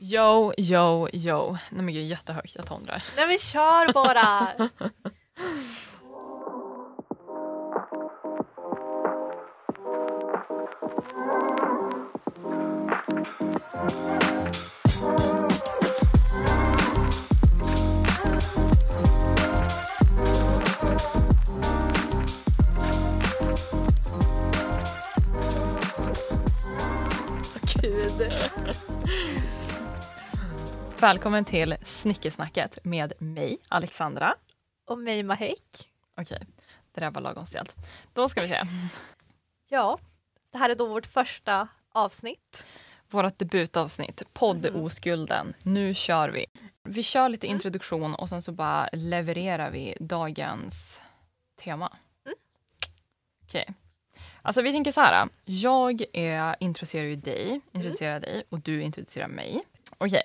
Yo, yo, yo. Nej men gud, jättehögt. Jag tondrar. Nej men kör bara! Välkommen till Snickesnacket med mig, Alexandra. Och mig Mahek. Okej, det där var lagom stelt. Då ska vi se. Ja, det här är då vårt första avsnitt. Vårt debutavsnitt, podd-oskulden. Nu kör vi. Vi kör lite Mm. introduktion och sen så bara levererar vi dagens tema. Mm. Okej. Alltså vi tänker så här. Jag är introducerar ju dig, introducerar dig och du introducerar mig. Okej.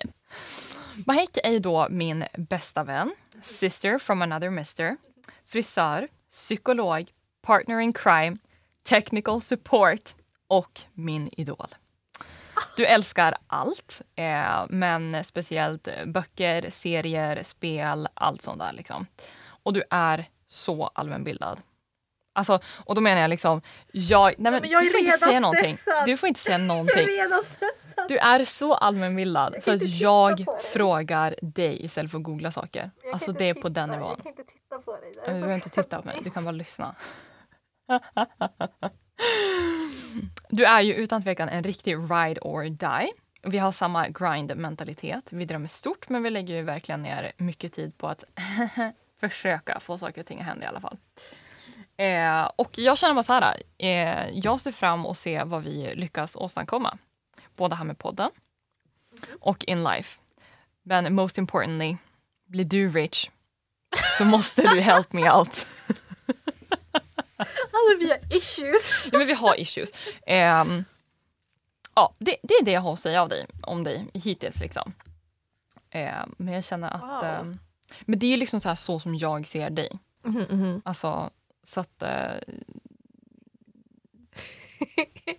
Mahek är ju då min bästa vän, sister from another mister, frisör, psykolog, partner in crime, technical support och min idol. Du älskar allt, eh, men speciellt böcker, serier, spel, allt sånt där. Liksom. Och du är så allmänbildad. Alltså, och då menar jag liksom, jag, nej men, men jag är du får inte säga någonting. stressad. Du får inte säga någonting. stressad. Du är så allmänbildad så kan att titta jag frågar dig istället för att googla saker. Alltså det är på den nivån. kan inte titta på dig. Du behöver inte titta på mig, du kan bara lyssna. Du är ju utan tvekan en riktig ride or die. Vi har samma grind-mentalitet. Vi drömmer stort men vi lägger ju verkligen ner mycket tid på att försöka få saker och ting att hända i alla fall. Eh, och jag känner bara så här, eh, jag ser fram och se vad vi lyckas åstadkomma. Både här med podden och in life. Men most importantly, blir du rich så måste du help me out. Alltså vi har issues. Ja, men vi har issues. Ehm, ja, det, det är det jag har att säga av dig, om dig hittills. Liksom. Ehm, men jag känner att... Wow. ehm, men det är liksom så, här så som jag ser dig. Mhm, Alltså, så att... eh,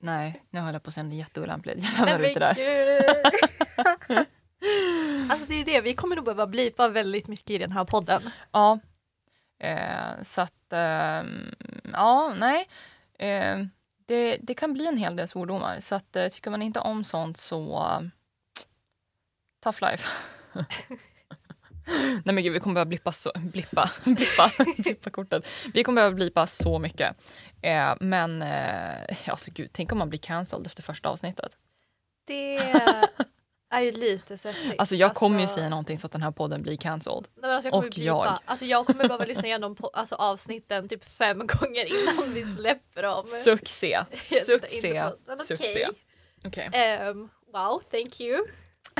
nej, nu höll jag på att säga något jätteolämpligt. Jag lämnar ut det där. alltså det är det, vi kommer nog behöva blipa väldigt mycket i den här podden. Ja. Eh, så att... ehm, ja, nej. Eh, det, det kan bli en hel del svordomar. Så att, eh, tycker man inte om sånt så... eh, tough life. nej men gud, vi kommer behöva blippa så... Blippa. Blippa. blippa kortet. Vi kommer behöva blippa så mycket. Eh, men eh, alltså gud, tänk om man blir cancelled efter första avsnittet. Det är ju lite sexigt. Alltså jag kommer ju säga någonting så att den här podden blir cancelled. Nej, men alltså jag kommer Och blipa. jag. Alltså jag kommer behöva lyssna igenom på, alltså avsnitten typ fem gånger innan vi släpper dem. Succé. Succé. men okej. Succé. Okej. Ehm, wow, thank you.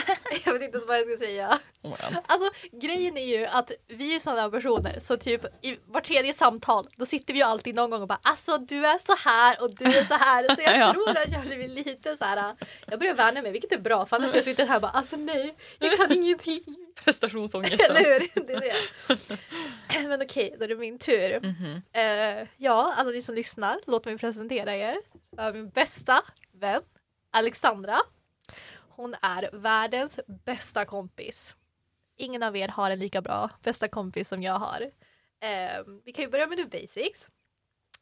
jag vet inte vad jag ska säga. Oh. Alltså grejen är ju att vi är sådana personer så typ i var tredje samtal då sitter vi ju alltid någon gång och bara alltså du är så här och du är så här så jag Ja. tror att jag blivit lite så här. Jag börjar värna mig vilket är bra för annars blir jag sitter här och bara alltså nej jag kan ingenting. Prestationsångesten. Eller hur? Det är det. Men okej, då är det min tur. Mhm. Eh, ja, alla ni som lyssnar, låt mig presentera er. Jag min bästa vän, Alexandra. Hon är världens bästa kompis. Ingen av er har en lika bra bästa kompis som jag har. Eh, vi kan ju börja med the basics.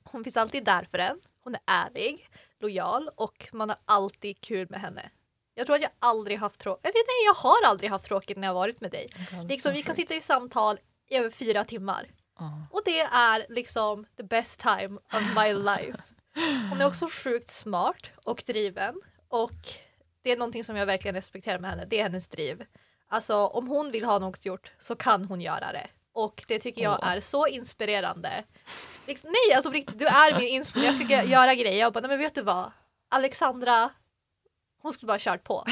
Hon finns alltid där för en. Hon är ärlig, lojal och man har alltid kul med henne. Jag tror att jag aldrig haft tråkigt, eller nej jag har aldrig haft tråkigt när jag varit med dig. Liksom, vi kan sitta i samtal i över fyra timmar. Ja. Och det är liksom the best time of my life. Hon är också sjukt smart och driven. Och det är någonting som jag verkligen respekterar med henne. Det är hennes driv. Alltså om hon vill ha något gjort så kan hon göra det. Och det tycker jag är så inspirerande. Liksom, nej, alltså riktigt, du är min inspiration. Jag ska göra grejer. Jag bara, nej men vet du vad? Alexandra, hon skulle bara ha kört på.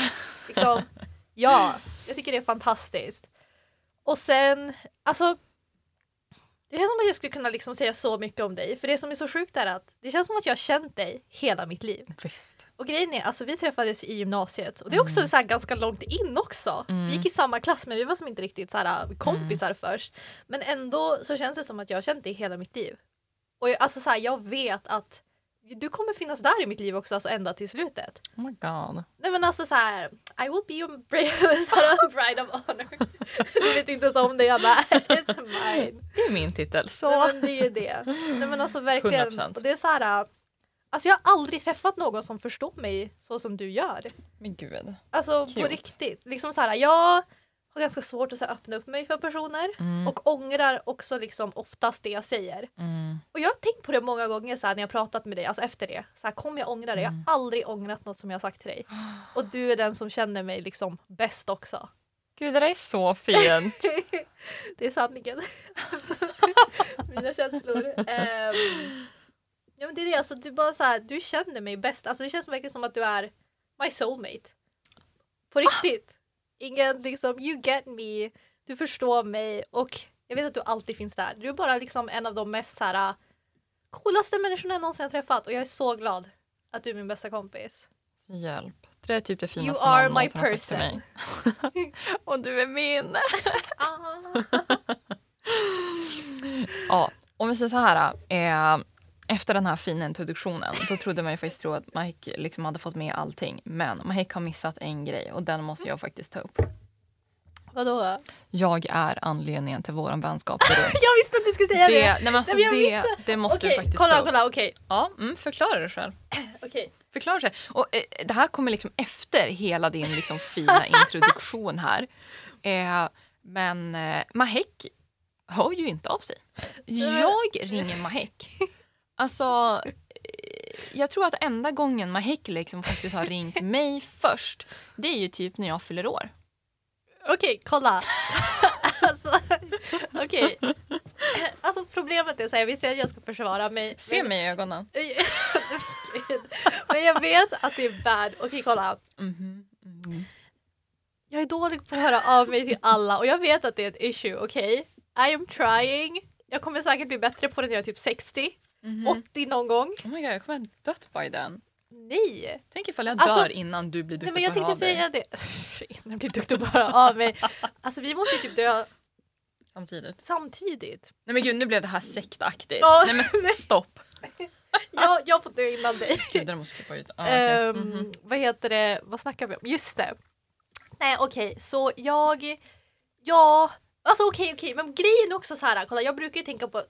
Liksom, ja, jag tycker det är fantastiskt. Och sen, alltså det känns som att jag skulle kunna liksom säga så mycket om dig. För det som är så sjukt är att det känns som att jag har känt dig hela mitt liv. Visst. Och grejen är, alltså vi träffades i gymnasiet och det är också så här ganska långt in också. Mm. Vi gick i samma klass men vi var som inte riktigt så här äh, kompisar först. Men ändå så känns det som att jag har känt dig hela mitt liv. Och jag, alltså så här, jag vet att du kommer finnas där i mitt liv också, alltså ända till slutet. Oh my god. Nej men alltså så här, I will be your bride of honor. Du vet inte ens om det, jag bara, it's mine. Det är min titel. Så. Nej men det är ju det. Nej men alltså verkligen. 100%. Och det är så här, alltså jag har aldrig träffat någon som förstår mig så som du gör. Men gud. Alltså på Cute. riktigt. Liksom så här, jag har ganska svårt att så här, öppna upp mig för personer Mm. och ångrar också liksom oftast det jag säger. Mm. Och jag har tänkt på det många gånger så här, när jag pratat med dig, alltså efter det. Så här, kommer jag ångra det? Jag Mm. har aldrig ångrat något som jag har sagt till dig. Och du är den som känner mig liksom bäst också. Gud, det där är så fint. det är sanningen. Mina känslor. Ehm, ja men det är det, alltså du bara så här, du känner mig bäst. Alltså det känns verkligen som att du är my soulmate. På riktigt. Ingen liksom, you get me, du förstår mig och jag vet att du alltid finns där. Du är bara liksom en av de mest så här coolaste människorna jag någonsin har träffat och jag är så glad att du är min bästa kompis. Hjälp. Det är typ det finaste are någon my någonsin har sagt till mig. Och du är min. Ja, om vi säger så här. Eh, efter den här fina introduktionen då trodde man ju faktiskt tro att Mike liksom hade fått med allting. Men Mike har missat en grej och den måste jag faktiskt ta upp. Vadå? Jag är anledningen till våran vänskap. Jag visste att du skulle säga det! det, nej, men alltså, Nej, men det, missade. det måste Okej, du faktiskt kolla, ta upp. kolla, okej. Ja, mm, förklara det själv. okej. Förklara sig. Och, eh, det här kommer liksom efter hela din liksom, fina introduktion här. Eh, men eh, Mahek hör ju inte av sig. Jag ringer Mahek. Alltså, eh, jag tror att enda gången Mahek liksom faktiskt har ringt mig först, det är ju typ när jag fyller år. Okej, kolla. alltså, okej. Alltså problemet är så här, vill säga att jag ska försvara mig. Se men- mig i ögonen. men jag vet att det är bad. Okej, kolla. Mhm, mhm. Jag är dålig på att höra av mig till alla och jag vet att det är ett issue, okej? I am trying. Jag kommer säkert bli bättre på det när jag är typ 60, Mhm. 80 någon gång. Oh my God, jag kommer ha dött by den. Nej! Tänk ifall jag Alltså- dör innan du blir Nej duktig men jag på att höra av dig. Innan jag blir duktig på att höra av mig. Alltså vi måste typ dö Samtidigt. samtidigt. Nej men gud nu blev det här sektaktigt. Ja, Nej men stopp. Jag, jag får dö innan dig. Gud, det måste klippa ut. Ah, okej. Ehm, Mhm. Vad heter det, vad snackar vi om? Just det. Nej okej, så jag, ja, alltså okej okej, men grejen är också så här, kolla jag brukar ju tänka på,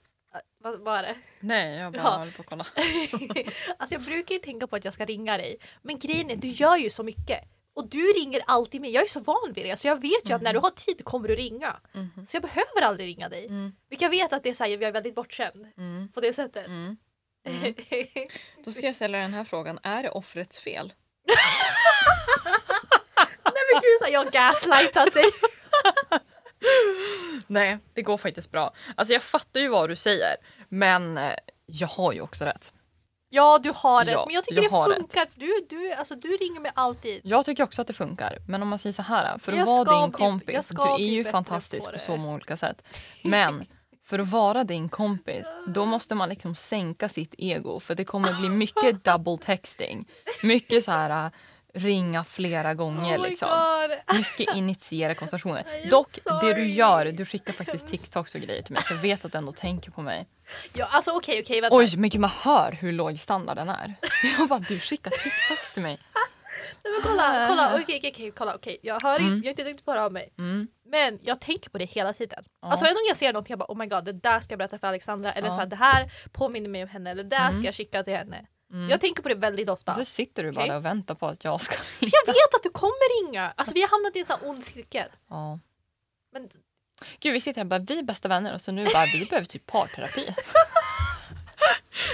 vad, är det? Nej jag bara Ja. håller på att kolla. alltså jag brukar ju tänka på att jag ska ringa dig, men grejen är du gör ju så mycket. Och du ringer alltid mig, jag är så van vid det så jag vet ju att när du har tid kommer du ringa. Mhm. Så jag behöver aldrig ringa dig. Mm. Vilket jag vet att det är så här, jag är väldigt bortskämd Mm. på det sättet. Mm. Mm. Då ska jag ställa den här frågan. Är det offrets fel? Nej men gud, så här, jag har gaslightat dig. Nej, det går faktiskt bra. Alltså jag fattar ju vad du säger. Men eh, jag har ju också rätt. Ja du har rätt, Ja, men jag tycker jag det funkar. Du, du, alltså, du ringer mig alltid. Jag tycker också att det funkar. Men om man säger så här. För att Jag vara din bli- kompis. Du är ju fantastisk på på, så många olika sätt. Men för att vara din kompis. Då måste man liksom sänka sitt ego. För det kommer bli mycket double texting. Mycket så här. Ringa flera gånger oh liksom. god. Mycket initiera konversationer. Dock, det du sorry. gör, du skickar faktiskt TikToks och grejer till mig så jag vet att du ändå tänker på mig. Ja, alltså okej okej vänta. Oj, men gud man hör hur låg standarden är. Jag bara, du skickar TikToks till mig. Nej, men kolla, kolla, okej okej okej, kolla okej. Jag hör Mm. inte, jag är inte duktig på att höra av mig. Mm. Men jag tänker på det hela tiden. Ja. Alltså varje gång jag ser någonting jag bara oh my god det där ska jag berätta för Alexandra eller Ja. så här, det här påminner mig om henne eller det där Mm. ska jag skicka till henne. Mm. Jag tänker på det väldigt ofta. Så sitter du bara Okej. och väntar på att jag ska... För jag vet att du kommer ringa! Alltså vi har hamnat i en sån här ond cirkel. Ja. Men Gud, vi sitter här och bara, vi är bästa vänner och så nu bara, vi behöver typ parterapi.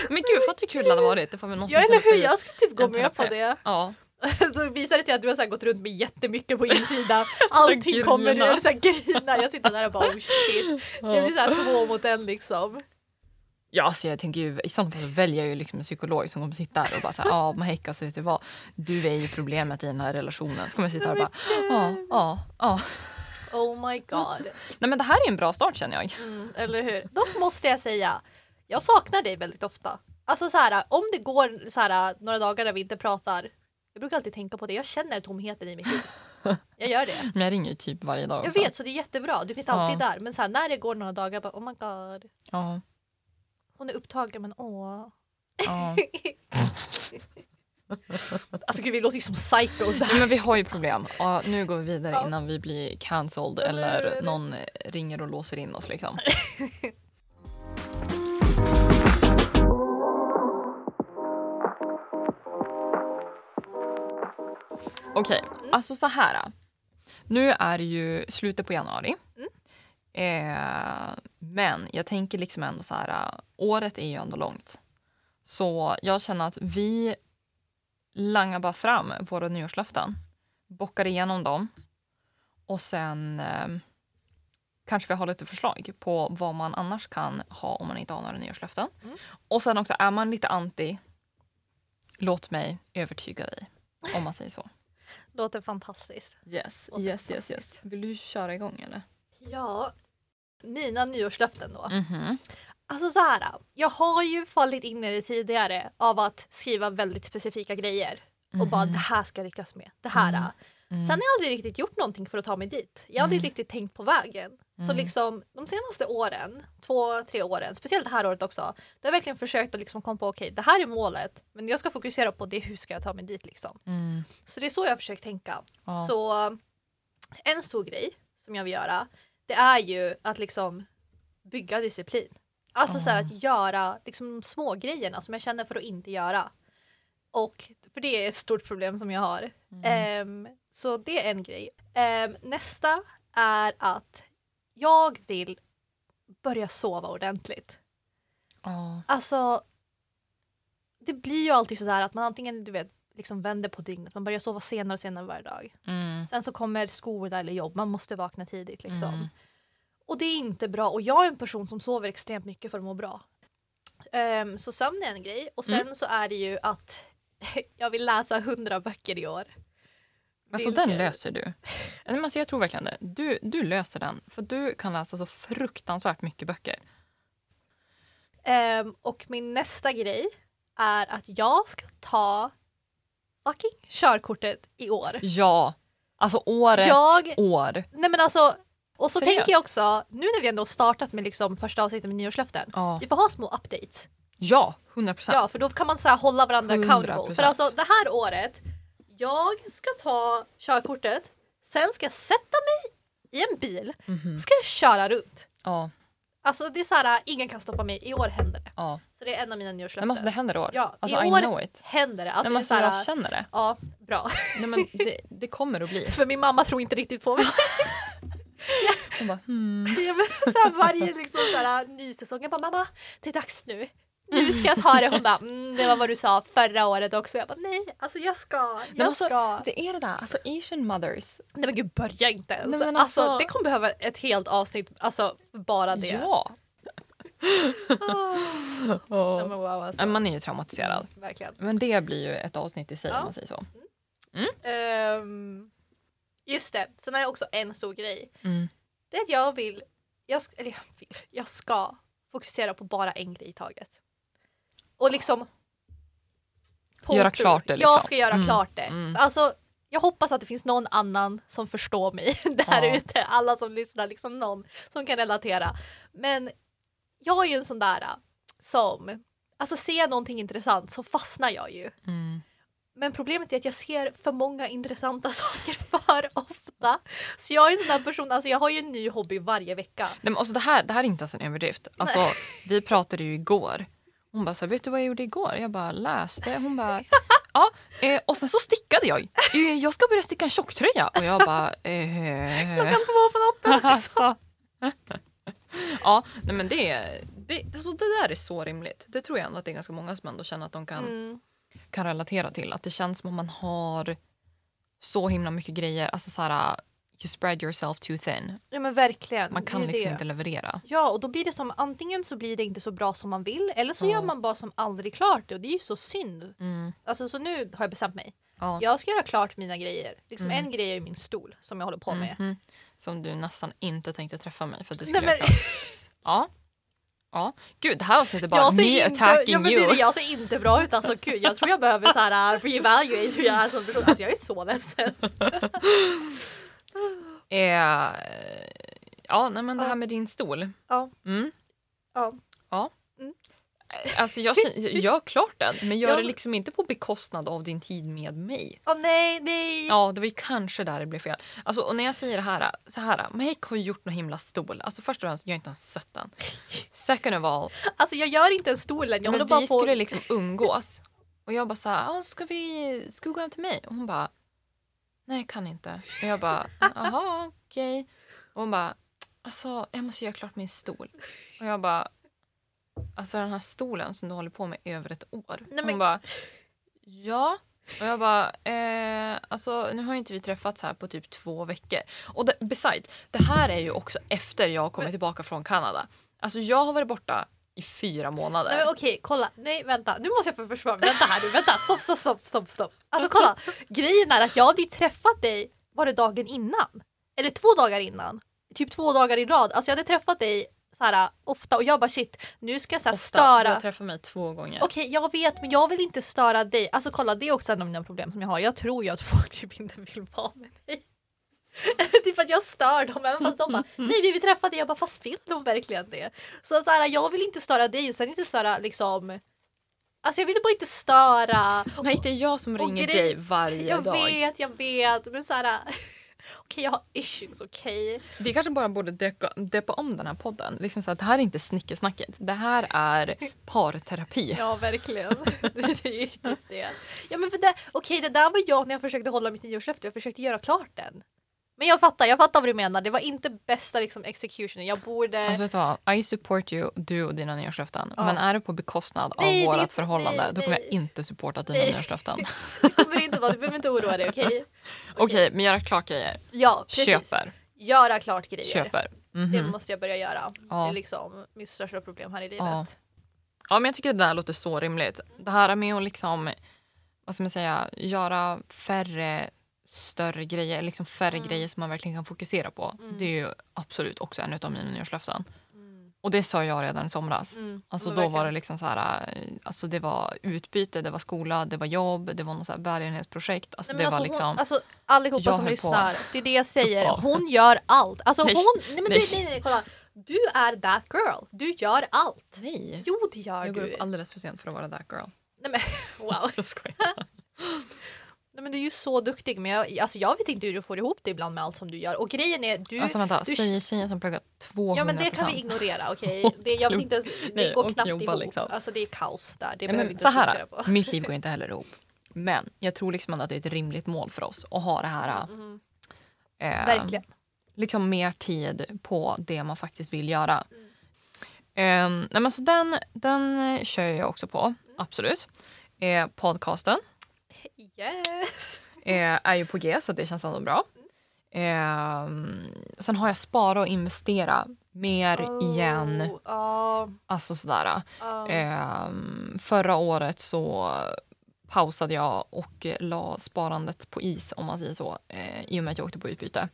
Men gud, fatta hur kul det hade varit. Det får väl någon ja eller hur, jag skulle typ gå med på det. Ja. Så visar det sig att du har så gått runt med jättemycket på insidan. Allting kommer så här grina. Jag sitter där och bara oh shit. Det blir så här två mot en liksom. Ja, alltså jag tänker ju, i sådana fall så väljer jag ju liksom en psykolog som kommer sitta här och bara såhär, ja Mahek alltså vet du vad, du är ju problemet i den här relationen. Så kommer jag sitta här och bara, ja, ja, ja. Oh my god. Nej men det här är en bra start känner jag. Mm, eller hur? Dock måste jag säga, jag saknar dig väldigt ofta. Alltså så här, om det går så här, några dagar där vi inte pratar. Jag brukar alltid tänka på det, jag känner tomheten i mitt liv. Jag gör det. Men jag ringer ju typ varje dag. Jag också. vet så det är jättebra, du finns alltid Ja. där. Men så här, när det går några dagar bara oh my god. Ja. Hon är upptagen men åh. Ja. Alltså gud vi låter ju som psychos här. men vi har ju problem. Ja, nu går vi vidare Ja. innan vi blir cancelled eller någon ringer och låser in oss. Liksom. Okej, alltså så här. Nu är det ju slutet på januari. Eh, men jag tänker liksom ändå så här. Året är ju ändå långt. Så jag känner att vi langar bara fram våra nyårslöften. Bockar igenom dem. Och sen eh, kanske vi har lite förslag på vad man annars kan ha om man inte har några nyårslöften. Mm. Och sen också, är man lite anti, låt mig övertyga dig. Om man säger så. Låter fantastiskt. Yes, så yes, yes, yes. fantastiskt. Vill du köra igång eller? Ja. Mina nyårslöften då. Mhm. Alltså så här. Jag har ju fallit in i det tidigare av att skriva väldigt specifika grejer. Och bara det här ska jag lyckas med. Det här. Mhm. Mm. Sen har jag aldrig riktigt gjort någonting för att ta mig dit. Jag har aldrig Mm. riktigt tänkt på vägen. Så Mm. liksom de senaste åren, två, tre åren, speciellt det här året också. Då har jag verkligen försökt att liksom komma på okej, det här är målet. Men jag ska fokusera på det, hur ska jag ta mig dit liksom. Mm. Så det är så jag har försökt tänka. Ja. Så en stor grej som jag vill göra, det är ju att liksom bygga disciplin. Alltså så här, att göra liksom, de små grejerna som jag känner för att inte göra. Och för det är ett stort problem som jag har. Mm. Ehm, så det är en grej. Ehm, nästa är att jag vill börja sova ordentligt. Ja. Alltså, det blir ju alltid sådär att man antingen du vet, liksom vänder på dygnet, man börjar sova senare och senare varje dag. Mm. Sen så kommer skola eller jobb, man måste vakna tidigt liksom. Mm. Och det är inte bra och jag är en person som sover extremt mycket för att må bra. Ehm, så sömn är en grej och sen Mm. så är det ju att jag vill läsa hundra böcker i år. Alltså Vilket- den löser du. Alltså, jag tror verkligen det. Du, du löser den. För du kan läsa så fruktansvärt mycket böcker. Ehm, och min nästa grej är att jag ska ta fucking körkortet i år. Ja. Alltså årets Jag- år. Nej men alltså, och så Seriöst? tänker jag också, nu när vi ändå startat med liksom första avsnittet med nyårslöften, Ja. vi får ha små updates. Ja, 100 procent. Ja, för då kan man så här hålla varandra 100%. accountable. För alltså det här året, jag ska ta körkortet, sen ska jag sätta mig i en bil, Mhm. ska jag köra runt. Ja, Alltså det är så här, ingen kan stoppa mig, i år händer det. ja. Så det är en av mina Nej, nyårslöften. men alltså, det händer i år. Ja, alltså, i I år händer det. Alltså, Nej, men det alltså, så här, jag känner det. Ja, bra. Nej, men det, det kommer att bli. För min mamma tror inte riktigt på mig. Hon bara, hmm. Ja, men så här, varje liksom, så här, ny säsong. Jag bara mamma, det är dags nu. Nu ska jag ta det. Hon bara mm, det var vad du sa förra året också. Jag bara nej, alltså jag ska. Jag men alltså, ska. Det är det där, alltså asian mothers. Nej men gud börja inte ens. Nej, alltså, alltså- det kommer behöva ett helt avsnitt alltså bara det. Ja. Oh. wow, alltså. Man är ju traumatiserad. Verkligen. Men det blir ju ett avsnitt i sig Ja. om man säger så. Ehm, just det, sen har jag också en stor grej. Mm. Det är att jag vill, jag, eller jag, vill, jag ska fokusera på bara en grej i taget. Och liksom Göra klart det, Jag liksom. ska göra Mm, klart det. mm. Alltså, jag hoppas att det finns någon annan som förstår mig där Ja. ute. Alla som lyssnar, liksom någon som kan relatera. Men jag är ju en sån där äh, som, alltså ser jag någonting intressant så fastnar jag ju. Mm. Men problemet är att jag ser för många intressanta saker för ofta. Så jag är en sån där person, alltså jag har ju en ny hobby varje vecka. Nej, men alltså, det, här, det här är inte ens en överdrift. Alltså, vi pratade ju igår. Hon bara så här, vet du vad jag gjorde igår? Jag bara läste. Hon bara ja. Eh, och sen så stickade jag. Eh, Jag ska börja sticka en tjocktröja. Och jag bara eh, Klockan två på natten. alltså. ja, nej men det, det, alltså det där är så rimligt. Det tror jag ändå att det är ganska många som ändå känner att de kan, Mm. kan relatera till. Att det känns som att man har så himla mycket grejer. Alltså så här, you spread yourself too thin. Ja men verkligen. Man kan liksom det. inte leverera. Ja och då blir det som antingen så blir det inte så bra som man vill eller så Ja. gör man bara som aldrig klart det och det är ju så synd. Mm. Alltså så nu har jag bestämt mig. Ja. Jag ska göra klart mina grejer. Liksom Mm. En grej är min stol som jag håller på med. Som du nästan inte tänkte träffa mig för att du Nej, skulle men, göra klart. Ja. Ja. Gud, det här avsnittet är bara me inte, attacking ja, men det, you. det, jag ser inte bra ut alltså gud jag tror jag behöver så här uh, reevaluate hur jag är som person. Alltså jag är så ledsen. Eh, ja, nej men det här med din stol. Ja. Mm. Ja. Alltså jag gör klart den men gör Ja, det liksom inte på bekostnad av din tid med mig. Åh nej, nej. Ja, det var ju kanske där det blev fel. Alltså, och när jag säger det här, så här, Mahek har gjort någon himla stol. Alltså först och främst, jag har inte ens sett den. Second of all, Alltså jag gör inte en stolen, jag håller men bara vi på... skulle liksom umgås. Och jag bara så här, ah, ska vi ska du gå hem till mig? Och hon bara, nej jag kan inte. Och jag bara, jaha okej. Och hon bara, alltså jag måste göra klart min stol. Och jag bara, alltså den här stolen som du håller på med i över ett år. Nej, hon men- bara, ja. Och jag bara, eh, alltså nu har ju inte vi träffats här på typ två veckor. Och det, besides, det här är ju också efter jag kommit tillbaka från Kanada. Alltså jag har varit borta i fyra månader. Nej okej, kolla. Nej vänta, nu måste jag få försvara mig. Vänta här nu, vänta. Stopp, stopp, stopp, stopp, stopp. Alltså kolla. Grejen är att jag hade ju träffat dig, var det dagen innan? Eller två dagar innan. Typ två dagar i rad. Alltså jag hade träffat dig så här ofta och jag bara shit, nu ska jag så här Ofta. Du störa. har träffat mig två gånger. Okej jag vet men jag vill inte störa dig. Alltså kolla det är också en av mina problem som jag har. Jag tror ju att folk typ inte vill vara med mig. typ att jag stör dem även fast de bara nej vi vill träffa dig. Jag bara fast vill de verkligen det? Så, så här, jag vill inte störa dig och sen inte störa liksom Alltså jag vill bara inte störa. Men det är jag som ringer dig varje Jag dag. vet, jag vet men så här. Okej jag har issues, okej? Vi kanske bara borde döpa, döpa om den här podden. Liksom så att det här är inte snickesnacket. Det här är parterapi. Ja verkligen. det är ju typ det. Ja men för det, okej det där var jag när jag försökte hålla mitt nyårslöfte. Jag försökte göra klart den. Men jag fattar, jag fattar vad du menar. Det var inte bästa liksom executionen. Jag borde... Alltså vet du vad? I support you, du och dina nyårslöften. Ja. Men är det på bekostnad av Nej, det vårt inte- förhållande nej, då kommer jag inte supporta dina Nej. nyårslöften. det kommer inte vara, du behöver inte oroa dig okej? Okej, men göra klart grejer. Ja precis. Köper. Göra klart grejer. Köper. Mhm. Det måste jag börja göra. Ja. Det är liksom mitt största problem här i livet. Ja. Ja, men jag tycker det där låter så rimligt. Det här med att liksom, vad ska man säga, göra färre större grejer, liksom färre Mm. grejer som man verkligen kan fokusera på. Mm. Det är ju absolut också en av mina nyårslöften. Mm. Och det sa jag redan i somras. Mm. Alltså då var det liksom så här, eh, alltså det var utbyte, det var skola, det var jobb, det var något så här välgörenhetsprojekt. Alltså Nej, det men var alltså, liksom, hon, alltså, allihopa som lyssnar, på. det är det jag säger. Hon gör allt. Alltså Nej. hon, nej men Nej. Du, nej, nej, kolla. Du är that girl. Du gör allt. nej. Jo det gör Jag går du. upp alldeles för sent för att vara that girl. Nej, men, wow. Jag skojar. Nej, men du är ju så duktig men jag, alltså, jag vet inte hur du får ihop det ibland med allt som du gör. Och grejen är, du... Alltså vänta, du- säger tjejen som pluggar 200 ja men det kan vi ignorera okej. Det, jag vet inte, ens- det Nej, går knappt ihop. liksom. Alltså det är kaos där. Det Nej, men inte så här, på. mitt liv går inte heller ihop. Men jag tror liksom ändå att det är ett rimligt mål för oss att ha det här Mm, eh, verkligen. liksom mer tid på det man faktiskt vill göra. Mm. Eh, nej men så den, den kör jag också på, absolut. Eh, podcasten Yes! eh, är ju på G så det känns ändå bra. Eh, sen har jag spara och investera mer igen. Oh, Alltså sådär. ja. Ehm, förra året så pausade jag och la sparandet på is om man säger så eh, i och med att jag åkte på utbyte.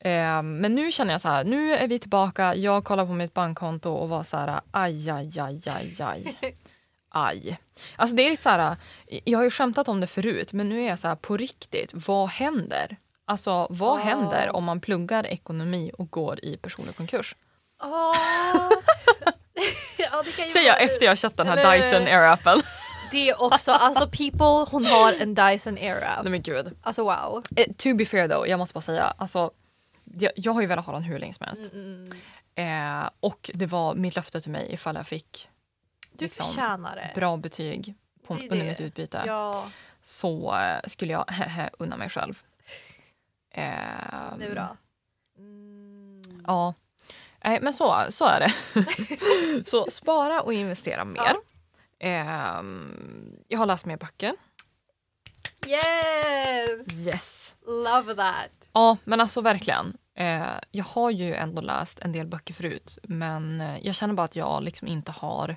Ehm, men nu känner jag så här, nu är vi tillbaka. Jag kollar på mitt bankkonto och var så här, aj, aj, aj, aj, aj. Aj. Alltså det är lite så här, jag har ju skämtat om det förut men nu är jag så här på riktigt, vad händer? Alltså vad Ja. händer om man pluggar ekonomi och går i personlig konkurs? Åh. ja, Säger jag efter jag köpt den här Eller- Dyson Air-appen. Det är också, alltså people, hon har en Dyson Era. Nej men gud. Alltså wow. Eh, to be fair though, jag måste bara säga. Alltså, jag, jag har ju velat ha den hur länge som helst. Mm, mm. Eh, och det var mitt löfte till mig ifall jag fick Du Liksom, förtjänar det. bra betyg på, Det under mitt utbyte Ja, så eh, skulle jag unna mig själv. Eh, det är bra. Mm. Ja. Nej, men så, så är det. så spara och investera mer. Ehm, jag har läst mer böcker. Yes! Yes. Love that. Ja, men alltså verkligen. Eh, jag har ju ändå läst en del böcker förut men eh, jag känner bara att jag liksom inte har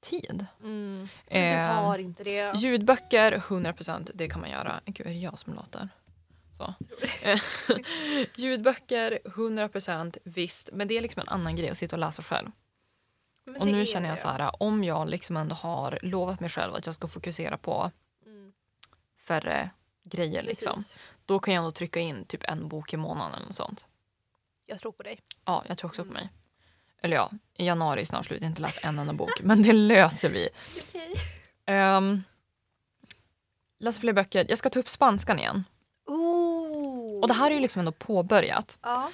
tid. Mm. Eh, du har inte det. Ljudböcker, 100% det kan man göra. Gud, är det jag som låter? Så. Eh, Ljudböcker, 100% visst. Men det är liksom en annan grej att sitta och läsa själv. Men Och nu känner jag så här, om jag liksom ändå har lovat mig själv att jag ska fokusera på Mm. färre grejer liksom. Precis. Då kan jag ändå trycka in typ en bok i månaden eller sånt. Jag tror på dig. Ja, jag tror också Mm. på mig. Eller ja, i januari är snart slut. Jag har inte läst en enda bok. Men det löser vi. Okej. Um, läsa fler böcker. Jag ska ta upp spanskan igen. Ooh. Och det här är ju liksom ändå påbörjat. Ja.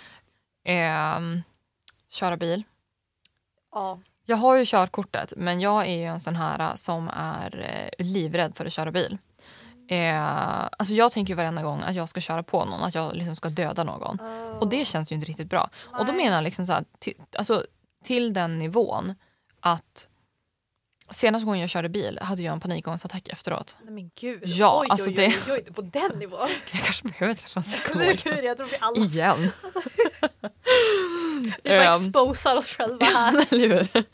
Um, köra bil. ja. Jag har ju körkortet men jag är ju en sån här som är eh, livrädd för att köra bil. Eh, alltså jag tänker varenda gång att jag ska köra på någon, att jag liksom ska döda någon. Och det känns ju inte riktigt bra. Och då Nej. menar jag liksom så här, alltså, till den nivån att senaste gången jag körde bil hade jag en panikångestattack efteråt. Nej men gud. Ja, oj, alltså oj, det- oj, oj, på den nivån. Jag kanske behöver träffa en psykolog? Jag tror vi alla igen. vi bara Ehm. exposar oss själva här. Eller hur?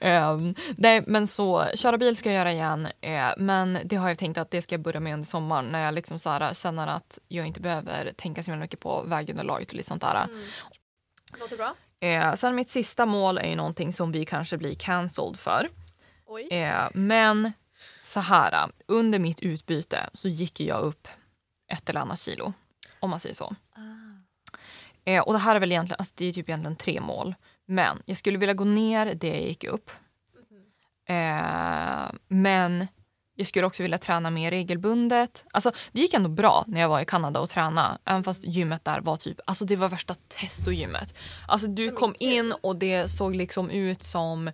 Ehm, nej, men så köra bil ska jag göra igen. eh, men det har jag tänkt att det ska jag börja med under sommaren när jag liksom så här, känner att jag inte behöver tänka så mycket på vägunderlaget och lite sånt där. Mm. Låter bra. Eh, sen mitt sista mål är ju någonting som vi kanske blir cancelled för. Eh, men så här, under mitt utbyte så gick jag upp ett eller annat kilo. Om man säger så. Ah. Eh, och det här är väl egentligen, alltså det är typ egentligen tre mål. Men jag skulle vilja gå ner det jag gick upp. Eh, men jag skulle också vilja träna mer regelbundet. Alltså, det gick ändå bra när jag var i Kanada och tränade. Även fast gymmet där var typ, alltså det var värsta testogymmet. Alltså du kom in och det såg liksom ut som,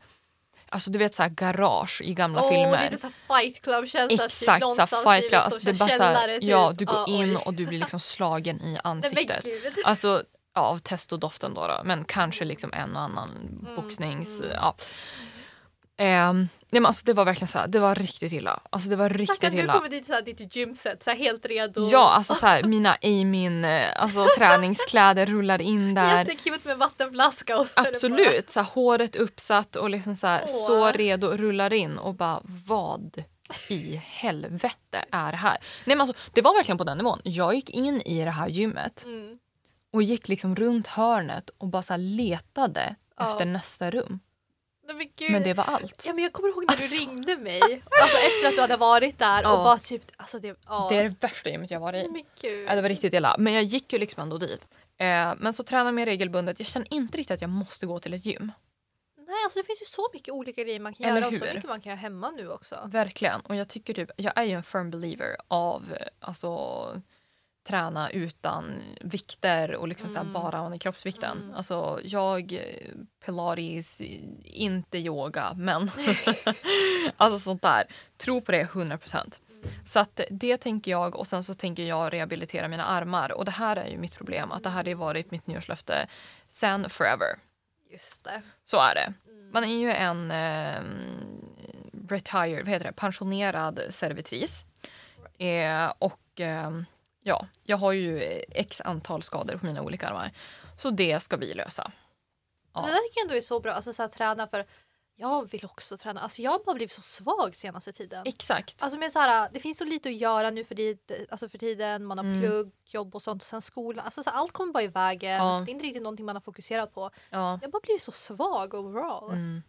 alltså du vet så här garage i gamla Åh, filmer. lite såhär fight club-känsla. Exakt, typ, så här någonstans fight club. liksom Alltså, det bara här så här, källare, typ. ja, du går Ah, in oj. och du blir liksom slagen i ansiktet. Alltså ja, av testodoften då, då. Men kanske liksom en och annan boxnings... mm. Ja. Ehm, nej men alltså det var verkligen så här, det var riktigt illa. Alltså det var riktigt Stackarn, du illa. kommer dit såhär, ditt gymset, såhär helt redo. Ja, alltså så här, mina Amin, eh, alltså träningskläder rullar in där. Jättekul med vattenflaska. Och Absolut, så här, håret uppsatt och liksom så, här, Åh. så redo, rullar in och bara vad i helvete är det här? Nej men alltså det var verkligen på den nivån. Jag gick in i det här gymmet mm. och gick liksom runt hörnet och bara så här letade Ja. efter nästa rum. Men. Men det var allt. Ja men jag kommer ihåg när Alltså. du ringde mig. Alltså efter att du hade varit där och Ja. bara typ, alltså det, ja. Det är det värsta gymmet jag varit i. men. Ja, det var riktigt illa. Men jag gick ju liksom ändå dit. Eh, men så tränar jag regelbundet. Jag känner inte riktigt att jag måste gå till ett gym. Nej alltså det finns ju så mycket olika grejer man kan Eller göra och så hur? mycket man kan göra hemma nu också. Verkligen. Och jag tycker typ, jag är ju en firm believer av eh, alltså träna utan vikter och liksom så Mm. bara under kroppsvikten. Mm. Alltså jag, eh, pilates, inte yoga, men alltså sånt där. Tro på det 100%. Så att det tänker jag och sen så tänker jag rehabilitera mina armar och det här är ju mitt problem att det här har varit mitt nyårslöfte sen forever. Just det. Så är det. Mm. Man är ju en eh, retired, vad heter det, pensionerad servitris. Eh, och eh, ja, jag har ju x antal skador på mina olika armar. Så det ska vi lösa. Ja. Det där tycker jag ändå är så bra, alltså så här, träna för jag vill också träna. Alltså jag har bara blivit så svag senaste tiden. Exakt. Alltså med så här, det finst så lite att göra nu för, tid, alltså för tiden. Man har Mm. plugg, jobb och sånt. Och sen skolan. Alltså så här, allt kommer bara i vägen. Ja. Det är inte riktigt någonting man har fokuserat på. Ja. Jag har bara blivit så svag overall. Mm.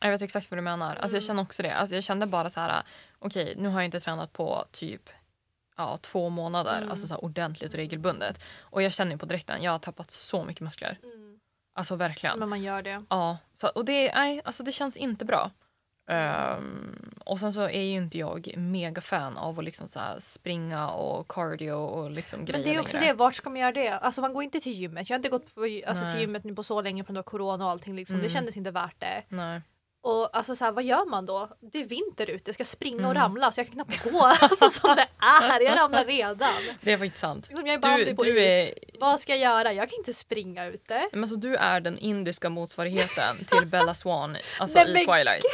Jag vet exakt vad du menar. Alltså jag Mm. känner också det. Alltså jag kände bara så här, okej nu har jag inte tränat på typ ja, två månader, Mm. alltså så ordentligt och regelbundet. Och jag känner ju på direkten, jag har tappat så mycket muskler. Mm. Alltså verkligen. Men man gör det. Ja, så, och det, nej, alltså det känns inte bra. Ehm, och sen så är ju inte jag mega fan av att liksom så springa och cardio och liksom grejer Men det är också längre. det, vart ska man göra det? Alltså man går inte till gymmet. Jag har inte gått på, alltså, till gymmet nu på så länge på grund av corona och allting. Liksom. Det Mm. kändes inte värt det. Nej. Och alltså så här, vad gör man då? Det är vinter ute, jag ska springa och Mm. ramla så jag kan knappt gå. Alltså som det är, jag ramlar redan. Det är faktiskt sant. Liksom, jag är Du- Bambi på du is. är- Vad ska jag göra? Jag kan inte springa ute. Men så du är den indiska motsvarigheten till Bella Swan alltså Nej, i men Twilight.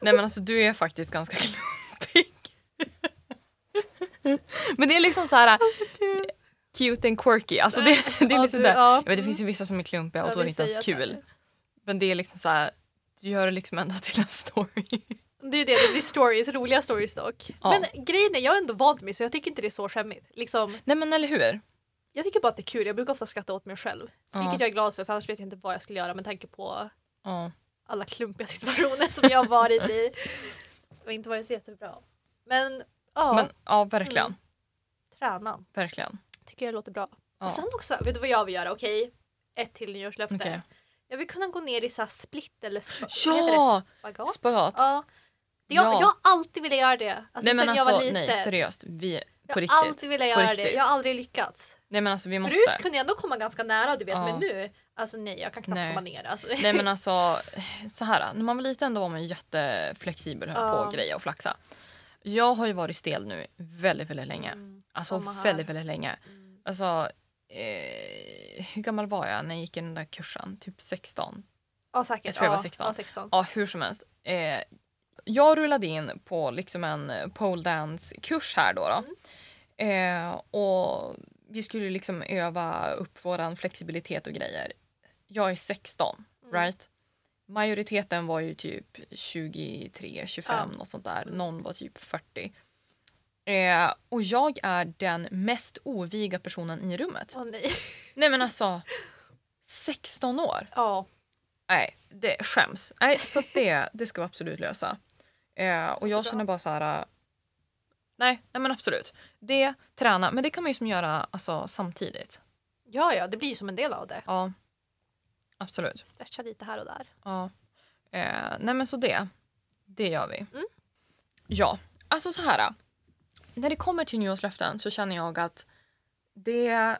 Nej men alltså du är faktiskt ganska klumpig. men det är liksom så här cute and quirky. Alltså det, det är Ja, lite du- där. ja. Jag vet, det finns ju vissa som är klumpiga och då är det inte ens kul. Men det är liksom så här, du gör det liksom ändå till en story. Det är ju det, det blir stories, roliga stories dock. Ja. Men grejen är, jag har ändå vant mig så jag tycker inte det är så skämmigt. Liksom, Nej men eller hur? jag tycker bara att det är kul, jag brukar ofta skratta åt mig själv. Ja. Vilket jag är glad för, för annars vet jag inte vad jag skulle göra med tanke på Ja. alla klumpiga situationer som jag har varit i. Det har inte varit så jättebra. Men ja, Men ja verkligen. Mm. träna. Verkligen. Tycker jag låter bra. Och sen också, vet du vad jag vill göra? Okej, ett till nyårslöfte. Okej. Jag vill kunna gå ner i så split eller spa- Ja! det? spagat. Spagat. Ja. Jag, Ja. jag har alltid velat göra det. Alltså, nej men alltså jag var liten. nej seriöst. Vi, jag på har alltid velat På göra det. Jag har aldrig lyckats. Nej men alltså vi måste. Förut kunde jag ändå komma ganska nära du vet Ja. men nu, alltså nej jag kan knappt Nej. komma ner. Alltså. Nej men alltså så här. När man var liten då var man jätteflexibel höll på Ja. att greja och flaxa. Jag har ju varit stel nu väldigt väldigt länge. Mm, Alltså väldigt väldigt länge. Mm. Alltså eh, hur gammal var jag när jag gick i den där kursen? Typ 16. Ja säkert. Jag tror jag var Ja, 16. Ja, 16. Ja hur som helst. Eh, jag rullade in på liksom en pole dance kurs här då. då. Mm. Eh, och vi skulle liksom öva upp våran flexibilitet och grejer. Jag är 16, Mm. right? Majoriteten var ju typ 23, 25 Ja. och sånt där. Någon var typ 40. Eh, och jag är den mest oviga personen i rummet. Åh nej. Nej men alltså 16 år. Ja. Nej, det skäms. Nej, så det, det ska vi absolut lösa. Eh, och jag känner bara så här... äh, Nej, nej men absolut. Det, träna, men det kan man ju som göra alltså, samtidigt. ja ja det blir ju som en del av det. Ja, absolut. Stretcha lite här och där. Ja. Eh, nej men så det, det gör vi. Mm. Ja, alltså så här. När det kommer till nyårslöften så känner jag att det...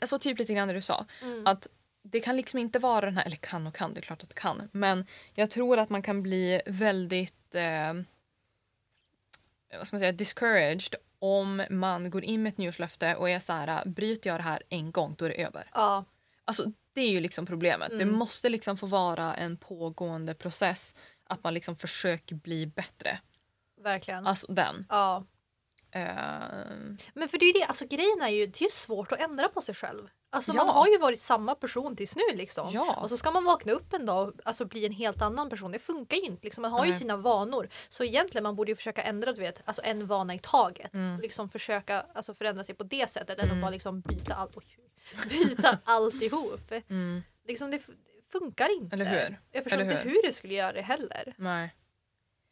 Alltså typ lite grann det du sa. Mm. Att det kan liksom inte vara den här, eller kan och kan, det är klart att det kan. Men jag tror att man kan bli väldigt eh, vad ska man säga, discouraged om man går in med ett nyårslöfte och är så här, bryter jag det här en gång då är det över. Ja. Alltså det är ju liksom problemet. Det Mm. måste liksom få vara en pågående process. Att man liksom försöker bli bättre. Verkligen. Alltså den. Ja. Eh, Men för det är ju det, alltså grejen är ju det är ju svårt att ändra på sig själv. Alltså Ja. man har ju varit samma person tills nu liksom. Ja. Och så ska man vakna upp en dag och alltså, bli en helt annan person. Det funkar ju inte. Liksom. Man har ju Nej. sina vanor. Så egentligen man borde ju försöka ändra du vet, alltså en vana i taget. Mm. Liksom försöka alltså, förändra sig på det sättet Mm. att bara liksom byta, all, oj, byta alltihop. mm, Liksom, det funkar inte. Eller hur? Jag förstår Eller inte hur? hur det skulle göra det heller. nej.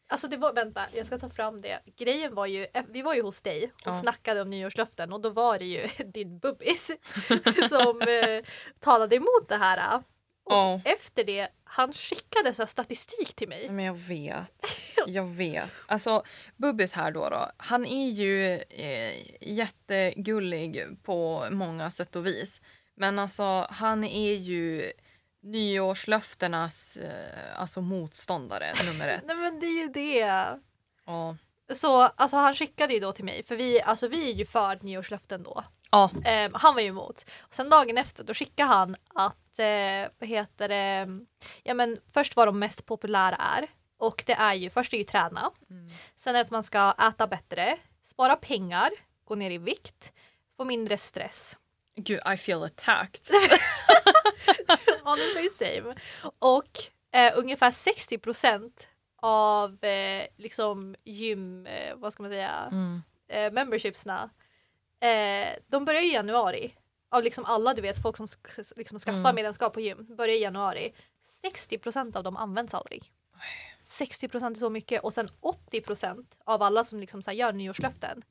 Alltså det var, vänta, jag ska ta fram det. Grejen var ju, eh, vi var ju hos dig och Ja. snackade om nyårslöften och då var det ju din bubbis som eh, talade emot det här. Och Ja. efter det, han skickade så statistik till mig. Men jag vet. Jag vet. Alltså Bubbis här då, då han är ju eh, jättegullig på många sätt och vis. Men alltså han är ju nyårslöftenas eh, alltså motståndare nummer ett. Nej men det är ju det. Ja. Så alltså han skickade ju då till mig, för vi, alltså, vi är ju för nyårslöften då. Ja. Ehm, han var ju emot. Och sen dagen efter då skickade han att, eh, vad heter det, ja men först vad de mest populära är. Och det är ju, först är ju träna. Mm. Sen är det att man ska äta bättre, spara pengar, gå ner i vikt, få mindre stress. Gud, I feel attacked. Honestly same. Och eh, ungefär 60% av eh, liksom gym, eh, vad ska man säga, Mm. eh, membershipsna, eh, de börjar i januari. Av liksom alla du vet, folk som liksom skaffar Mm. medlemskap på gym, börjar i januari. 60% av dem används aldrig. 60% är så mycket och sen 80% av alla som liksom så gör nyårslöften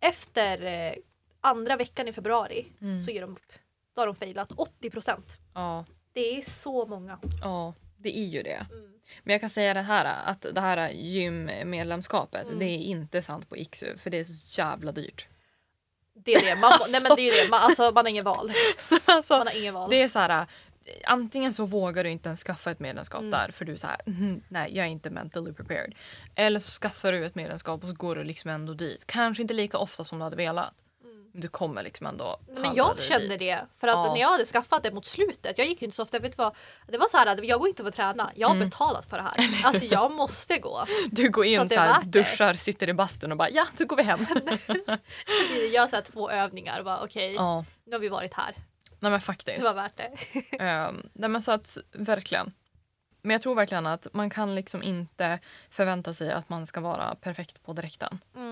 efter eh, andra veckan i februari Mm. så ger de upp. Då har de failat 80% Ja. Det är så många. ja, det är ju det. Mm. Men jag kan säga det här att det här gymmedlemskapet, Mm. det är inte sant på Iksu för det är så jävla dyrt. Det är det. Man, nej men det är det. Man, alltså, man har ingen val. alltså, Man har ingen val. Det är så här, antingen så vågar du inte ens skaffa ett medlemskap Mm. där för du är så här, "Mhm, nej jag är inte mentally prepared. Eller så skaffar du ett medlemskap och så går du liksom ändå dit. Kanske inte lika ofta som du hade velat. Du kommer liksom ändå Men jag kände dit. det för att Ja. när jag hade skaffat det mot slutet, jag gick ju inte så ofta, vet du vad? Det var så här, jag går inte för att träna, jag har Mm. betalat för det här. Alltså jag måste gå. Du går Så in det så är här, värt det. duschar, sitter i bastun och bara ja, då går vi hem. Jag gör så här två övningar och bara okej, ja, nu har vi varit här. nej men Det faktiskt. var värt det. Um, nej men så att verkligen. Men jag tror verkligen att man kan liksom inte förvänta sig att man ska vara perfekt på direkten. Mm.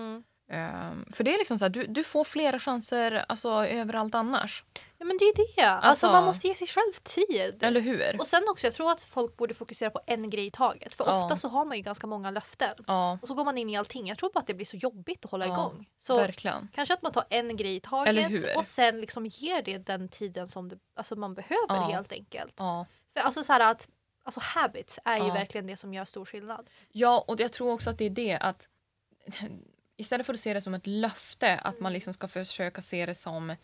Ehm, för det är liksom så här, du, du får flera chanser alltså, överallt annars. Ja men det är det. Alltså, Alltså- man måste ge sig själv tid. Eller hur? Och sen också, jag tror att folk borde fokusera på en grej i taget. För Ja. ofta så har man ju ganska många löften. Ja, Och så går man in i allting. Jag tror bara att det blir så jobbigt att hålla Ja, igång. Så verkligen. kanske att man tar en grej i taget Eller hur? och sen liksom ger det den tiden som det, alltså man behöver helt enkelt. Ja. För alltså så att alltså habits är ju verkligen det som gör stor skillnad. ja, och jag tror också att det är det att istället för att se det som ett löfte att man liksom ska försöka se det som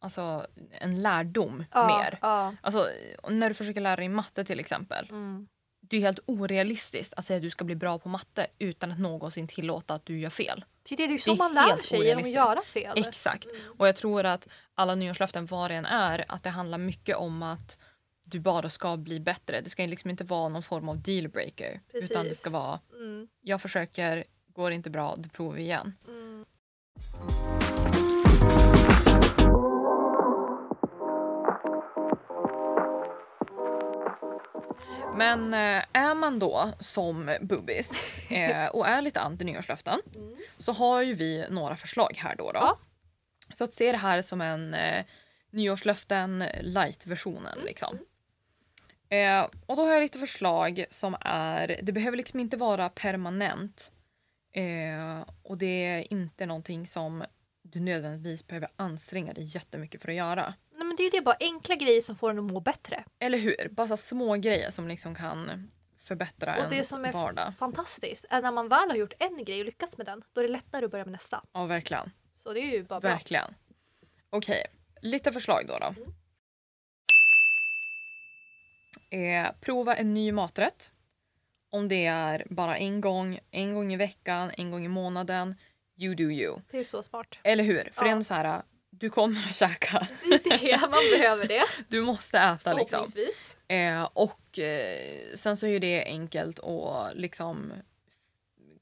alltså, en lärdom mer. Ja. Alltså, när du försöker lära dig matte till exempel. Mm. Det är helt orealistiskt att säga att du ska bli bra på matte utan att någonsin tillåta att du gör fel. Det är ju Det så är man lär sig genom att göra fel. Exakt. Mm. Och jag tror att alla nyårslöften, vad det än är, att det handlar mycket om att du bara ska bli bättre. Det ska liksom inte vara någon form av dealbreaker. Utan det ska vara, Mm. jag försöker, går inte bra, då provar vi igen. Mm. Men eh, är man då som bubbis eh, och är lite anti nyårslöften Mm. så har ju vi några förslag här då. då. Ja. Så att se det här som en eh, nyårslöften light-versionen. Mm. Liksom. Eh, och då har jag lite förslag som är, det behöver liksom inte vara permanent. Eh, och det är inte någonting som du nödvändigtvis behöver anstränga dig jättemycket för att göra. Nej, men det är ju det, bara enkla grejer som får en att må bättre. Eller hur? Bara så små grejer som liksom kan förbättra Och det ens som är vardag. fantastiskt är när man väl har gjort en grej och lyckats med den, då är det lättare att börja med nästa. Ja, verkligen. Så det är ju bara bra. Verkligen. Okej, lite förslag då. då. Eh, prova en ny maträtt. Om det är bara en gång, en gång i veckan, en gång i månaden. You do you. Det är så smart. Eller hur? För Ja. ändå så här, du kommer att käka. Det är det, man behöver det. Du måste äta liksom. Eh, och eh, sen så är det enkelt att liksom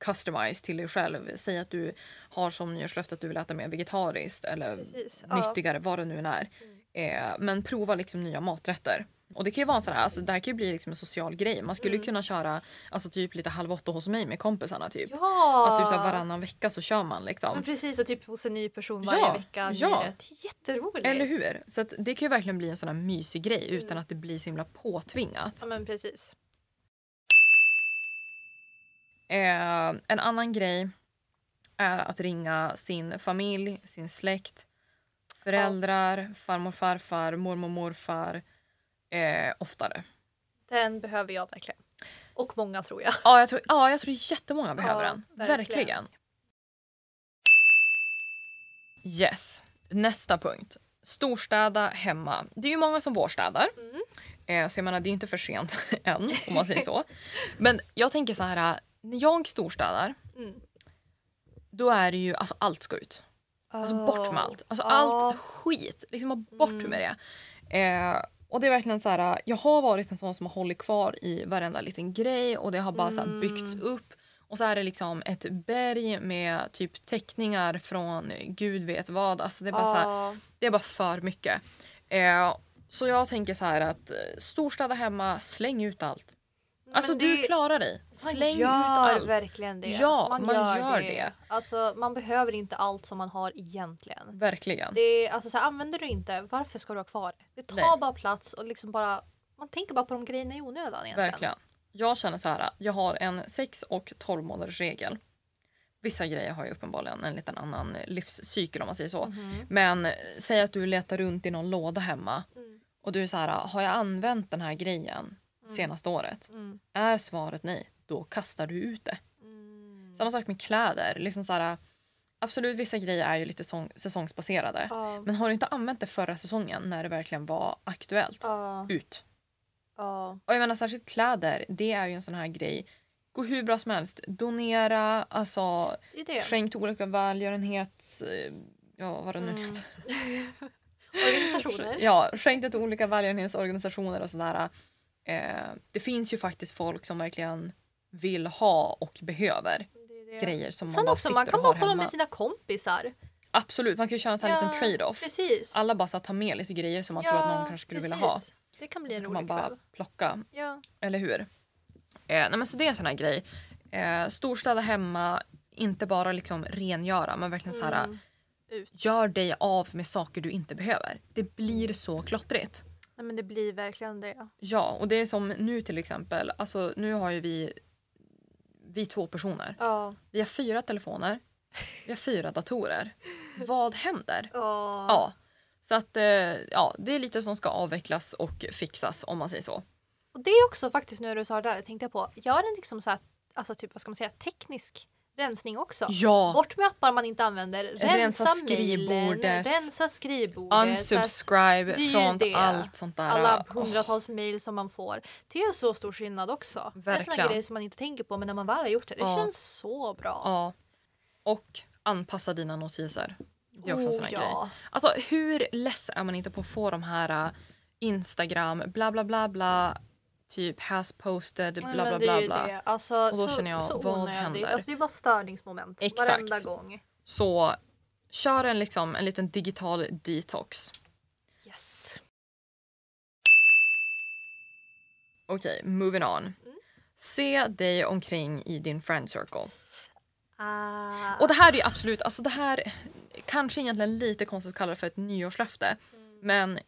customize till dig själv. Säg att du har som nyårslöfte att du vill äta mer vegetariskt eller Precis. Ja. Mm. nyttigare, vad det nu än är. Eh, men prova liksom nya maträtter. Och det kan ju vara sån här, alltså, det här kan ju bli liksom en social grej. Man skulle Mm. kunna köra alltså, typ lite halv åtta hos mig med kompisarna typ. Ja! Att typ så här, varannan vecka så kör man liksom. Men precis, och typ hos en ny person varje Ja, vecka. ja. Det är jätteroligt. Eller hur? Så att det kan ju verkligen bli en sån här mysig grej utan att det blir så himla påtvingat. Ja men precis. Eh, en annan grej är att ringa sin familj, sin släkt, föräldrar, farmor, farfar, mormor, morfar eh, oftare. Den behöver jag verkligen. Och många tror jag. Ja, jag tror, ja, jag tror jättemånga behöver Ja, den. verkligen. Verkligen. Yes. Nästa punkt. Storstäda hemma. Det är ju många som vårstädar. Mm. Eh, så jag menar, det är inte för sent än om man säger så. Men jag tänker så här, när jag storstädar Mm. då är det ju, alltså allt ska ut. Alltså bort med allt. Alltså Ja. allt skit. Liksom bort Mm. med det. Eh, och det är verkligen så här, jag har varit en sån som har hållit kvar i varenda liten grej och det har bara så Mm. byggts upp. Och så är det liksom ett berg med typ teckningar från gud vet vad. Alltså det är bara, så här, det är bara för mycket. Eh, så jag tänker så här att eh, storstäda hemma, släng ut allt. Alltså Men du det- klarar dig. Man Släng ut gör allt. verkligen det. Ja, man gör det. Alltså, man behöver inte allt som man har egentligen. Verkligen. Det är, alltså, så här, använder du inte, varför ska du ha kvar det? Det tar Nej. bara plats och liksom bara, man tänker bara på de grejerna i onödan egentligen. Verkligen. Jag känner så här, jag har en 6 och 12 månaders regel. Vissa grejer har ju uppenbarligen en liten annan livscykel om man säger så. Mhm. Men säg att du letar runt i någon låda hemma Mm. och du är så här, har jag använt den här grejen senaste året? Mm. Är svaret nej, då kastar du ut det. Mm. Samma sak med kläder. Liksom så här, absolut, vissa grejer är ju lite sång- säsongsbaserade. Ja. Men har du inte använt det förra säsongen när det verkligen var aktuellt, Ja. ut. Ja. Och jag menar särskilt kläder, det är ju en sån här grej. Gå hur bra som helst. Donera, alltså Det skänk till olika välgörenhets... Ja, vad det nu Mm. heter. Organisationer. Ja, skänk det till olika välgörenhetsorganisationer och sådär. Eh, det finns ju faktiskt folk som verkligen vill ha och behöver Det det. grejer som man Sen bara också, sitter man kan och bara kolla hemma. med sina kompisar. Absolut, man kan ju köra en sån här Ja, liten trade-off. Precis. Alla bara så tar med lite grejer som man tror att någon kanske skulle vilja ha. precis. Det kan bli en kan man rolig bara kväll. plocka, Ja. eller hur? Eh, nej men så det är en sån här grej. Eh, storstäda hemma, inte bara liksom rengöra men verkligen så här Mm. Gör dig av med saker du inte behöver. Det blir så klottrigt. Nej, men det blir verkligen det. Ja, och det är som nu till exempel. Alltså nu har ju vi vi är två personer. Ja. Vi har fyra telefoner. Vi har fyra datorer. Vad händer? Ja. Ja. Så att eh, ja, det är lite som ska avvecklas och fixas om man säger så. Och det är också faktiskt nu du sa det där, tänkte jag på. Gör en liksom så här, alltså typ vad ska man säga, teknisk rensning också. Ja! Bort med appar man inte använder. Rensa, Rensa skrivbordet. mejlen, rensa skrivbordet. här, Unsubscribe är ju från det. allt sånt där. Alla hundratals mejl som man får. Det gör så stor skillnad också. Det är såna Verkligen. grejer som man inte tänker på men när man väl har gjort det, det Ja. känns så bra. Ja. Och anpassa dina notiser. Det är också en sån här Oh, grej. ja. Alltså hur less är man inte på att få de här uh, Instagram bla bla bla bla typ has posted bla bla bla bla. Alltså, Och då så, känner jag, så vad onödigt. händer? Alltså, det är bara störningsmoment Exakt. varenda gång. Så kör en, liksom, en liten digital detox. Yes. Okej, moving on. Mm. Se dig omkring i din friend circle. Ah. Och det här är ju absolut, alltså det här kanske egentligen lite konstigt att kalla det för ett nyårslöfte. Mm. Men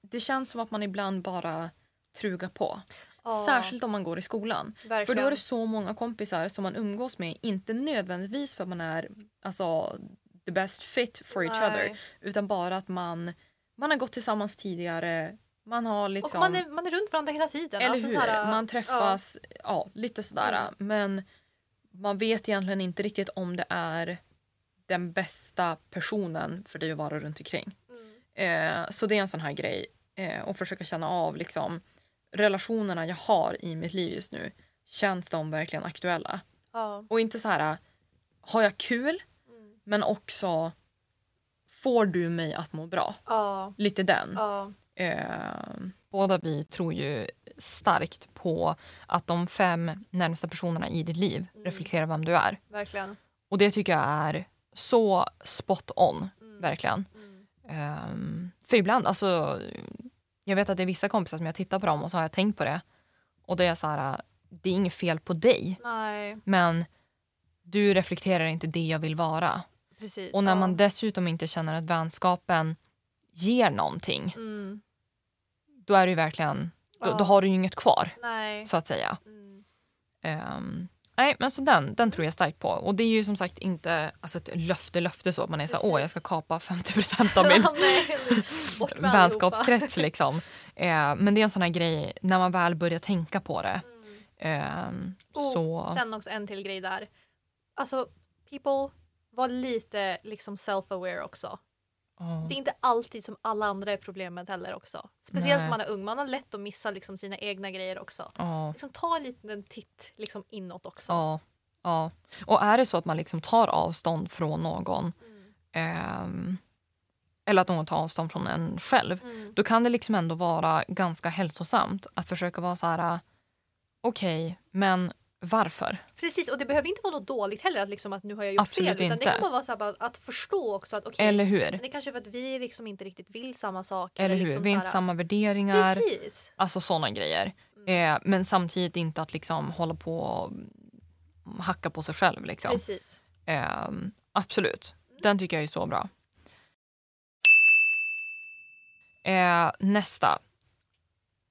det känns som att man ibland bara trugar på. Ja, Särskilt om man går i skolan. För verkligen. då är det så många kompisar som man umgås med, inte nödvändigtvis för att man är alltså, the best fit for each Nej. other. Utan bara att man, man har gått tillsammans tidigare. Man har liksom... Och man är, man är runt varandra hela tiden. Eller alltså, hur? så här, man träffas, ja. lite sådär. Mm. Men man vet egentligen inte riktigt om det är den bästa personen för dig att vara runt omkring. Ja. Mm. Eh, så det är en sån här grej. Eh, och försöka känna av liksom relationerna jag har i mitt liv just nu. Känns de verkligen aktuella? Ja. Och inte så här, har jag kul? Mm. Men också, får du mig att må bra? Ja. Lite den. Ja. Eh, båda vi tror ju starkt på att de fem närmsta personerna i ditt liv Mm. reflekterar vem du är. Verkligen. Och det tycker jag är så spot on, Mm. verkligen. Ehm, för ibland, alltså, jag vet att det är vissa kompisar som jag tittar på dem och så har jag tänkt på det. Och det är så här, det är inget fel på dig, Nej, men du reflekterar inte det jag vill vara. precis. Och när ja. man dessutom inte känner att vänskapen ger någonting, Mm. då är det verkligen, då, Ja. då har du ju inget kvar, Nej. så att säga. Mm. Ehm, nej, men så den, den tror jag starkt på. Och det är ju som sagt inte alltså ett löfte, löfte så att man är så här, åh jag ska kapa 50% av min vänskapskrets liksom. Eh, men det är en sån här grej när man väl börjar tänka på det. Mm. ehm, Och så... sen också en till grej där. Alltså, people, var lite liksom self-aware också. Det är inte alltid som alla andra är problemet heller också. Speciellt när man är ung, man har lätt att missa liksom sina egna grejer också. åh, Liksom, ta en liten titt liksom, inåt också. ja, ja. Och är det så att man liksom tar avstånd från någon Mm. ehm, eller att någon tar avstånd från en själv Mm. då kan det liksom ändå vara ganska hälsosamt att försöka vara så här okej, men varför? Precis, och det behöver inte vara något dåligt heller att, liksom, att nu har jag gjort Absolut fel. Utan inte. det kan bara vara så här, bara att förstå också att okej, hur? det är kanske för att vi liksom inte riktigt vill samma saker. Eller hur? Liksom Vi har inte samma värderingar. Precis. Alltså såna grejer. Mm. Eh, men samtidigt inte att liksom hålla på och hacka på sig själv. Liksom. Precis. Eh, absolut. Den tycker jag är så bra. Eh, nästa.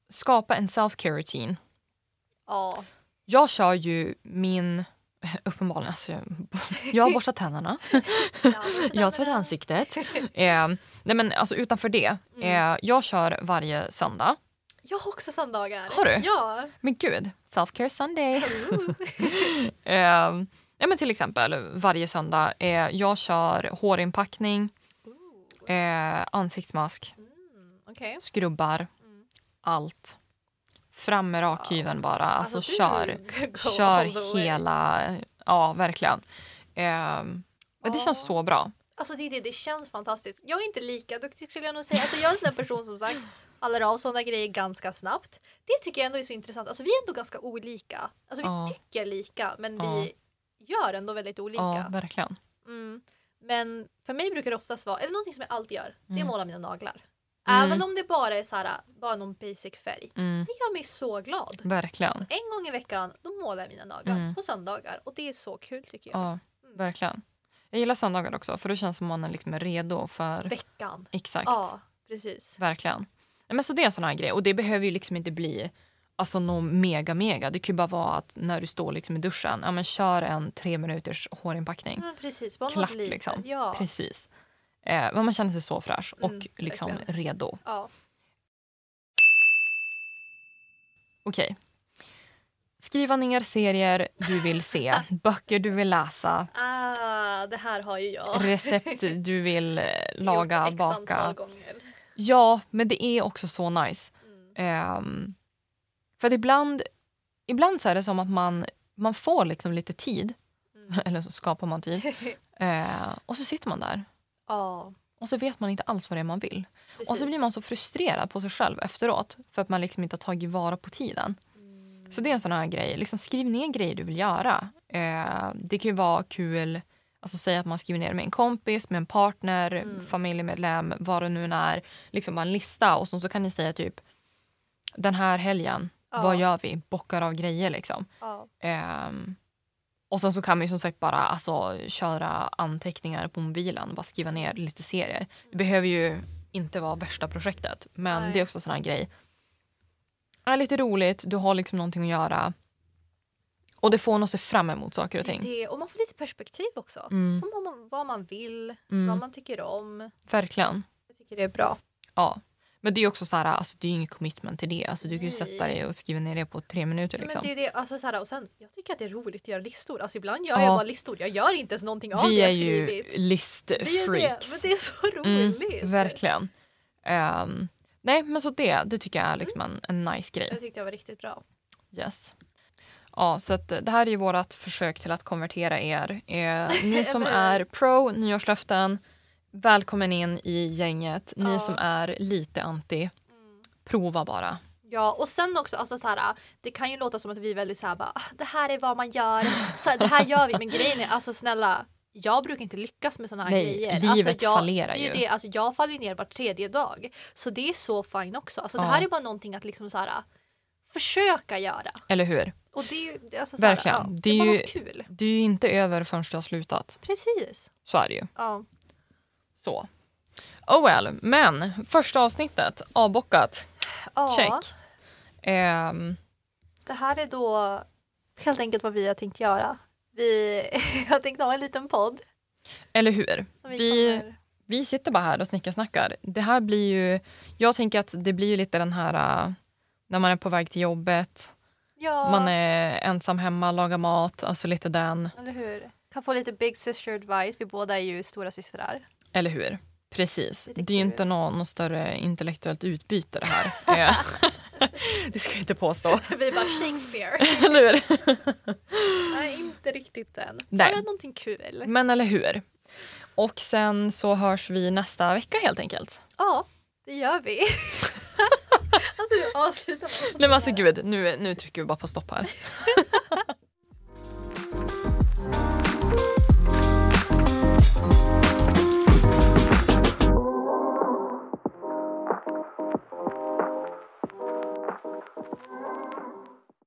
Skapa en self-care routine. Ja. Jag kör ju min... Uppenbarligen, alltså, jag- har borstat tänderna. Jag har tvättat ansiktet. Eh, nej men alltså utanför det. Mm. Eh, jag kör varje söndag. Jag har också söndagar. Har du? Ja. Men gud, self-care Sunday. Eh, ja, men till exempel varje söndag. Eh, jag kör hårinpackning, eh, ansiktsmask, Mm, Okej. skrubbar, Mm. allt. Fram med rakhyveln bara. Alltså, du kör, kör hela... Ja, verkligen. Eh, men det Ja. känns så bra. Alltså det, det, det känns fantastiskt. Jag är inte lika duktig skulle jag nog säga. Alltså jag är en sån person som sagt faller av sådana grejer ganska snabbt. Det tycker jag ändå är så intressant. Alltså vi är ändå ganska olika. Alltså vi Ja. tycker lika men Ja. vi gör ändå väldigt Ja, olika. verkligen. Mm. Men för mig brukar det oftast vara, eller någonting som jag alltid gör, det är Mm. att måla mina naglar. Mm. Även om det bara är så här, bara någon basic färg. Mm, Det gör mig så glad. verkligen. En gång i veckan då målar jag mina naglar Mm. på söndagar och det är så kul tycker jag. Ja. verkligen. Jag gillar söndagar också för då känns som man är liksom redo för... Veckan. Exakt. Ja, precis. Verkligen. Nej, men så det är en sån här grej. Och det behöver ju liksom inte bli alltså något mega mega. Det kan ju bara vara att när du står liksom i duschen, ja men kör en tre minuters hårinpackning. Ja, precis. Bara litet. liksom. Ja. Precis. Eh, men man känner sig så fräsch och Mm, liksom verkligen. redo. ja. Okej. Skriva ner serier du vill se, böcker du vill läsa, Ah, det här har ju jag. recept du vill eh, laga, baka. gånger. Ja, men det är också så nice. Mm. Ehm, för att ibland, ibland så är det som att man, man får liksom lite tid, Mm. eller så skapar man tid, eh, och så sitter man där. Ja, Och så vet man inte alls vad det är man vill. precis. Och så blir man så frustrerad på sig själv efteråt för att man liksom inte har tagit vara på tiden. Mm. Så det är en sån här grej. Liksom skriv ner grejer du vill göra. Eh, det kan ju vara kul, alltså säga att man skriver ner med en kompis, med en partner, Mm. familjemedlem, vad det nu än är. Liksom bara en lista och så, så kan ni säga typ den här helgen, Ja. vad gör vi? Bockar av grejer liksom. Ja. Ehm, och sen så kan man ju som sagt bara alltså, köra anteckningar på mobilen och bara skriva ner lite serier. Det behöver ju inte vara värsta projektet men Nej. det är också en sån här grej. är lite roligt, du har liksom någonting att göra. Och det får en att se fram emot saker och Det ting. det. Och man får lite perspektiv också. Mm, Om vad man, vad man vill, vad mm, man tycker om. verkligen. Jag tycker det är bra. Ja. Men det är också så här, alltså, det är ju inget commitment till det. Alltså, du kan ju sätta dig och skriva ner det på tre minuter. Liksom. Men det är det, alltså, så här, och sen, jag tycker att det är roligt att göra listor. Alltså, ibland gör Ja. jag bara listor. Jag gör inte ens någonting av det Vi är jag ju skrivit. Det är det. listfreaks. Men det är så Mm, roligt. Verkligen. Ehm, nej, men så det, det tycker jag är liksom en, en nice grej. Jag tyckte det var riktigt bra. Yes. Ja, så att det här är ju vårt försök till att konvertera er. Eh, ni som är pro nyårslöften, välkommen in i gänget. Ni Ja. som är lite anti, prova bara. Ja, och sen också, alltså, så här, det kan ju låta som att vi är väldigt så här, bara, "Ah, det här är vad man gör, så det här gör vi. Men grejen är, alltså snälla, jag brukar inte lyckas med såna här Nej, grejer. livet alltså, jag, fallerar det är ju. Det, alltså, jag faller ner var tredje dag. Så det är så fine också. Alltså, Det Ja. här är bara någonting att liksom så här, försöka göra. Eller hur? Och det är det är alltså, så Verkligen. Här, ja, Det det är är bara ju- kul. Det är ju inte över förrän det har slutat. Precis. Så är det ju. Ja. Så. Oh well, men första avsnittet avbockat. ja. Check. Ehm, Det här är då helt enkelt vad vi har tänkt göra. Vi har tänkt ha en liten podd. eller hur? Vi, Vi-. Vi sitter bara här och snickersnackar. Det här blir ju... Jag tänker att det blir ju lite den här... äh, när man är på väg till jobbet, Ja, man är ensam hemma, lagar mat, alltså lite den. eller hur? Kan få lite big sister advice. Vi båda är ju stora systrar. Eller hur? Precis. Det är ju inte något nå större intellektuellt utbyte det här. Eh, det ska jag inte påstå. Vi bara Shakespeare. eller hur? Nej, inte riktigt än. Nej. Bara någonting kul. Men eller hur? Och sen så hörs vi nästa vecka helt enkelt. Ja, det gör vi. alltså vi avslutar på Nej men alltså gud, nu, nu trycker vi bara på stopp här.